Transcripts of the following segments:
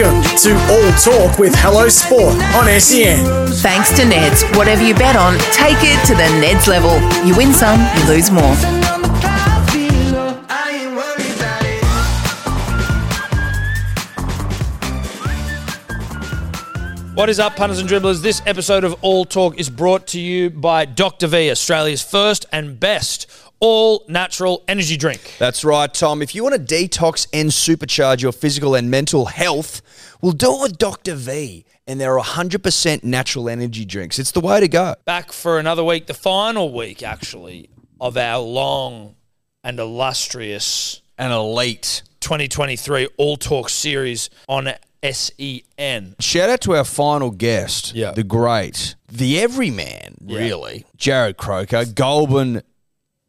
Welcome to All Talk with Hello Sport on SEN. Thanks to Neds. Whatever you bet on, take it to the Neds level. You win some, you lose more. What is up, punters and dribblers? This episode of All Talk is brought to you by Dr. V, Australia's first and best all natural energy drink. That's right, Tom. If you want to detox and supercharge your physical and mental health, we'll do it with Dr. V. And they're 100% natural energy drinks. It's the way to go. Back for another week, the final week, actually, of our long and illustrious And elite. 2023 All Talk series on SEN. Shout out to our final guest, Yeah. the great, the everyman, really, Jarrod Croker, Goulburn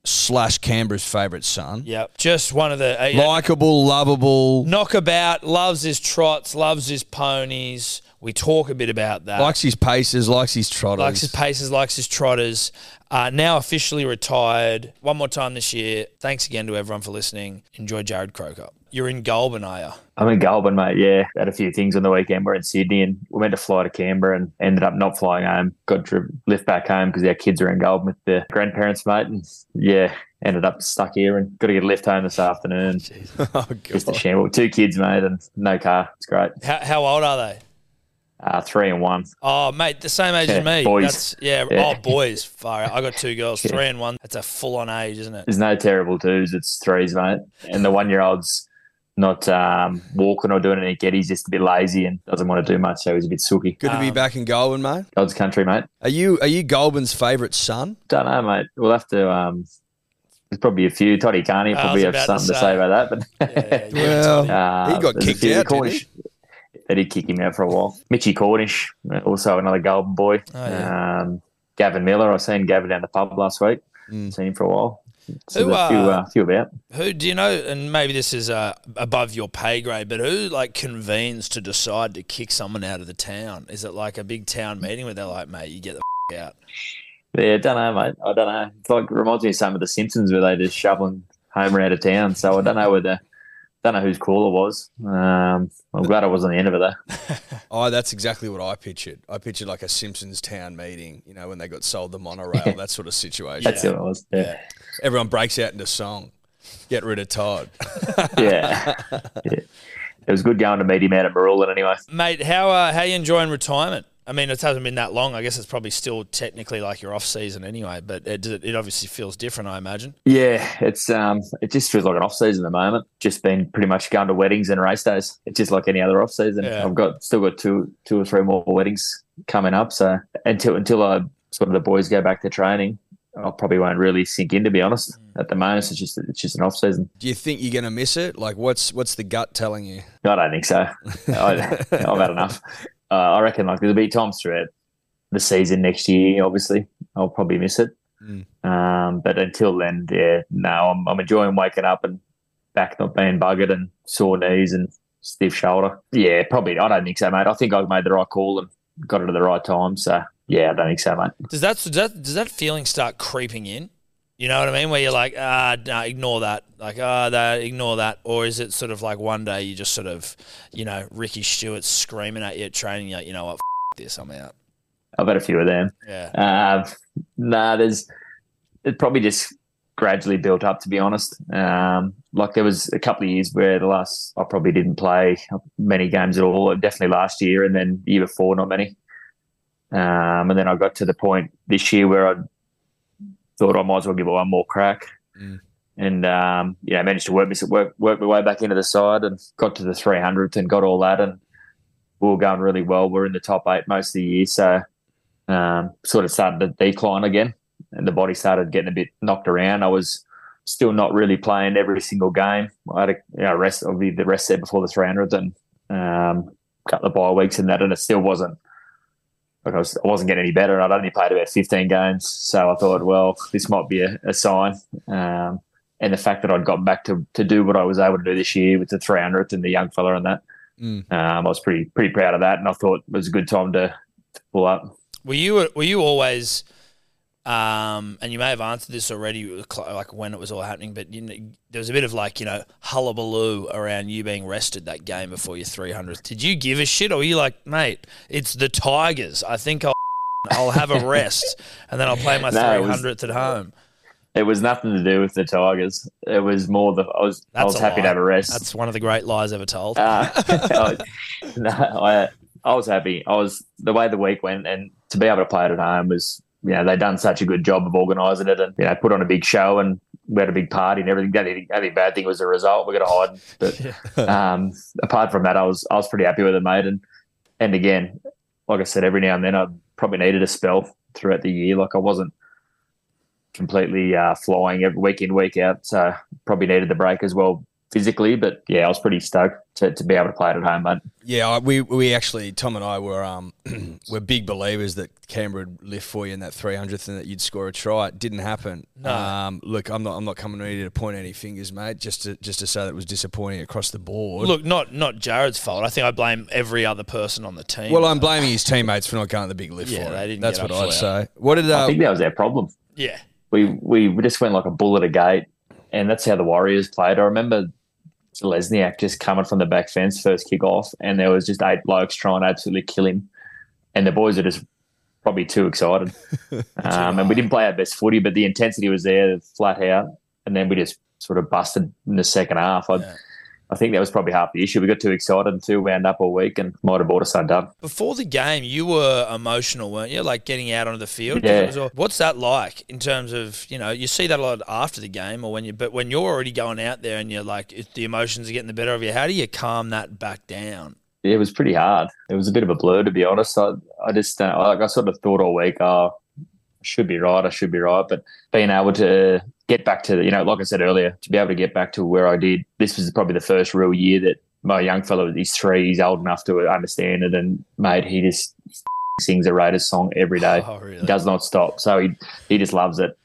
slash Canberra's favourite son. Yep. Just one of the. Uh, Likeable, lovable, knockabout, loves his trots, loves his ponies. We talk a bit about that. likes his paces, likes his trotters. likes his paces, likes his trotters. Uh, now officially retired. One more time this year. Thanks again to everyone for listening. Enjoy Jarrod Croker. You're in Goulburn, are you? I'm in Goulburn, mate. Yeah, had a few things on the weekend. We're in Sydney, and we meant to fly to Canberra, and ended up not flying home. Got to lift back home because our kids are in Goulburn with their grandparents, mate. And yeah, ended up stuck here, and got to get a lift home this afternoon. oh, Just a shamble. Two kids, mate, and no car. It's great. How, how old are they? Uh, three and one. Oh, mate, the same age Yeah, as me. boys. That's yeah. Yeah. Oh, boys. Far out. I got two girls, Yeah. three and one. That's a full on age, isn't it? There's no terrible twos. It's threes, mate. And the one year old's not um, walking or doing any get. He's just a bit lazy and doesn't want to do much, so he's a bit sooky. Good to be Um, back in Goulburn, mate. God's country, mate. Are you are you Goulburn's favourite son? Don't know, mate. We'll have to. Um, there's probably a few. Toddy Carney probably have about to something to, say. say about that, but Yeah, yeah, Well, uh, He got kicked few. out, didn't Cornish, they did kick him out for a while. Mitchy Cornish, also another Golden boy. Oh, yeah. um, Gavin Miller, I've seen Gavin down the pub last week. Mm. Seen him for a while. So Who, there's a few, uh, uh, few about. Who do you know? And maybe this is uh, above your pay grade, but who like convenes to decide to kick someone out of the town? Is it like a big town meeting where they're like, "Mate, you get the f- out"? Yeah, I don't know, mate. I don't know. It's like reminds me of some of the Simpsons where they just shoveling Homer out of town. So I don't know whether don't know whose call it was. Um, I'm glad I wasn't the end of it though. Oh, that's exactly what I pictured. I pictured like a Simpsons town meeting, you know, when they got sold the monorail, that sort of situation. That's who it was. Yeah. Everyone breaks out into song. Get rid of Todd. Yeah. yeah. It was good going to meet him out at Marulan anyway. Mate, how uh, how you enjoying retirement? I mean, it hasn't been that long. I guess it's probably still technically like your off season anyway, but it, it obviously feels different. I imagine. Yeah, it's um, it just feels like an off season at the moment. Just been pretty much going to weddings and race days. It's just like any other off season. Yeah. I've got still got two two or three more weddings coming up. So until until I sort of the boys go back to training, I probably won't really sink in. To be honest, at the moment, it's just it's just an off season. Do you think you're going to miss it? Like, what's what's the gut telling you? I don't think so. I, I've had enough. Uh, I reckon like there'll be times throughout the season next year. Obviously, I'll probably miss it. Mm. Um, but until then, yeah, no, I'm, I'm enjoying waking up and back not being buggered and sore knees and stiff shoulder. Yeah, probably. I don't think so, mate. I think I've made the right call and got it at the right time. So yeah, I don't think so, mate. Does that does that does that feeling start creeping in? You know what I mean? Where you're like, ah, no, ignore that. Like, ah, that, ignore that. Or is it sort of like one day you just sort of, you know, Ricky Stewart screaming at you at training, you're like, you know what, f- this, I'm out. I've had a few of them. Yeah. Uh, nah, there's it probably just gradually built up. To be honest, um, like there was a couple of years where the last I probably didn't play many games at all. Definitely last year, and then the year before, not many. Um, and then I got to the point this year where I thought I might as well give it one more crack. Mm. And um, yeah, I managed to work, me- work work my way back into the side and got to the 300th and got all that. And we were going really well. We're in the top eight most of the year. So um, sort of started to decline again, and the body started getting a bit knocked around. I was still not really playing every single game. I had a you know, rest, obviously the rest set before the 300th and um, a couple of bye weeks and that, and it still wasn't. Like I, was, I wasn't getting any better, and I'd only played about 15 games. So I thought, well, this might be a, a sign. Um, and the fact that I'd gotten back to, to do what I was able to do this year with the 300th and the young fella and that, Mm. um, I was pretty pretty proud of that, and I thought it was a good time to, to pull up. Were you were you always Um, and you may have answered this already, like when it was all happening, but you know, there was a bit of like you know hullabaloo around you being rested that game before your 300th. Did you give a shit, or were you like, mate, it's the Tigers? I think I'll I'll have a rest, and then I'll play my No, it was- 300th at home. It was nothing to do with the Tigers. It was more the I was I was happy lie. to have a rest. That's one of the great lies ever told. Uh, I, no, I, I was happy. I was the way the week went, and to be able to play it at home was, you know, they'd done such a good job of organising it, and you know, put on a big show, and we had a big party and everything. The only, only bad thing was the result. We got to hide, but um, apart from that, I was I was pretty happy with it, mate. And and again, like I said, every now and then I probably needed a spell throughout the year. Like I wasn't completely uh, flying every week in week out, so probably needed the break as well physically. But yeah, I was pretty stoked to, to be able to play it at home, mate. Yeah, we we actually Tom and I were um we're big believers that Canberra would lift for you in that 300th and that you'd score a try. It didn't happen. No. Um, look, I'm not I'm not coming ready to point any fingers, mate. Just to just to say that it was disappointing across the board. Look, not not Jarrod's fault. I think I blame every other person on the team. well, I'm blaming his teammates for not going the big lift Yeah, for they didn't That's what I'd say. What did I uh, think that was our problem. yeah, We we just went like a bull at a gate, and that's how the Warriors played. I remember Lesniak just coming from the back fence first kick off, and there was just eight blokes trying to absolutely kill him, and the boys are just probably too excited. um, and we didn't play our best footy, but the intensity was there, flat out, and then we just sort of busted in the second half. I, Yeah. I think that was probably half the issue. We got too excited and too wound up all week, and might have bought us undone. before the game, you were emotional, weren't you? Like getting out onto the field. Yeah. was what's that like in terms of you know you see that a lot after the game or when you but when you're already going out there and you're like the emotions are getting the better of you. How do you calm that back down? it was pretty hard. It was a bit of a blur, to be honest. I, I just, uh, like, I sort of thought all week, oh, I should be right, I should be right. But being able to get back to, the, you know, like I said earlier, to be able to get back to where I did, this was probably the first real year that my young fellow, he's three, he's old enough to understand it. And, mate, he just sings a Raiders song every day. Oh, really? Does not stop. So he, he just loves it.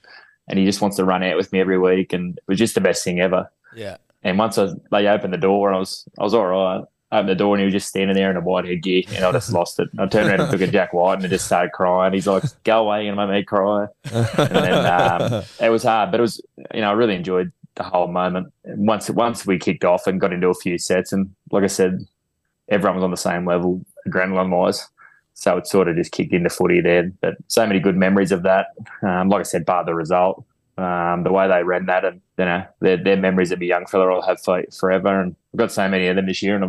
And he just wants to run out with me every week. And it was just the best thing ever. Yeah. And once I they opened the door, and I was I was all right. Opened the door, and he was just standing there in a white headgear, and I just lost it. I turned around and took a Jack Wighton, and just started crying. He's like, "Go away, gonna make me cry." And then um, it was hard, but it was you know I really enjoyed the whole moment. Once once we kicked off and got into a few sets, and like I said, everyone was on the same level, adrenaline wise. So it sort of just kicked into footy there. But so many good memories of that. Um, like I said, bar the result, um, the way they ran that, and you know, they're, they're memories of my young fella I'll have for, forever. And I've got so many of them this year, and I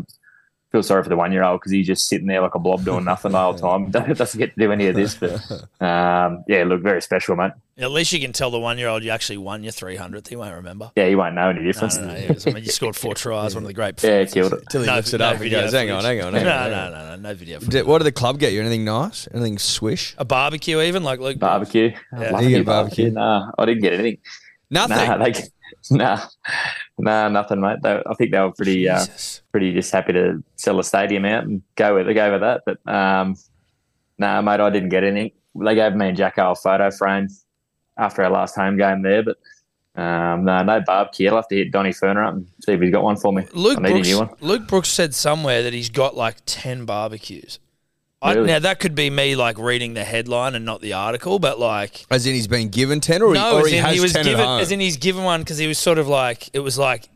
feel sorry for the one year old because he's just sitting there like a blob doing nothing the whole time. Doesn't get to do any of this, but um, yeah, look, very special, mate. At least you can tell the one year old you actually won your 300th. He won't remember. Yeah, he won't know any difference. no, no, he was- I mean, you scored four tries, one of the great Yeah, killed it. Till he No- lifts it no up and video goes, hang on, hang on, hang no, on. no, no, no, no video. Did- What did the club get you? Anything nice? Anything swish? A barbecue, even like Luke. Barbecue. Yeah. Love You get your barbecue? Nah, I didn't get anything. Nothing. Nah, they, nah, nah, nothing, mate. They, I think they were pretty, uh, pretty just happy to sell the stadium out and go with go with that. But um, no, mate, I didn't get anything. They gave me and Jacko a photo frame after our last home game there, but um, no, no barbecue. I'll have to hit Donny Furner up and see if he's got one for me. Luke I need Brooks, a new one. Luke Brooks said somewhere that he's got like 10 barbecues. I, Really? now, that could be me like reading the headline and not the article, but like. As in he's been given 10 or, no, he, or as he in has he was 10 given, at home? as in he's given one because he was sort of like, it was like,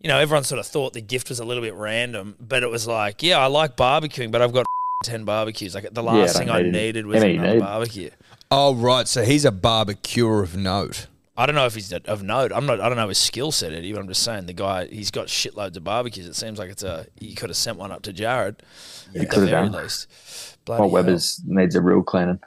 you know, everyone sort of thought the gift was a little bit random, but it was like, yeah, I like barbecuing, but I've got 10 barbecues. Like the last thing I need needed was How many another need? barbecue. oh, right. So he's a barbecuer of note. I don't know if he's of note. I'm not. I don't know his skill set, Eddy. But I'm just saying the guy. He's got shitloads of barbecues. It seems like it's a. He could have sent one up to Jarrod. at the could have very done. least. Paul Bloody needs a real cleaning.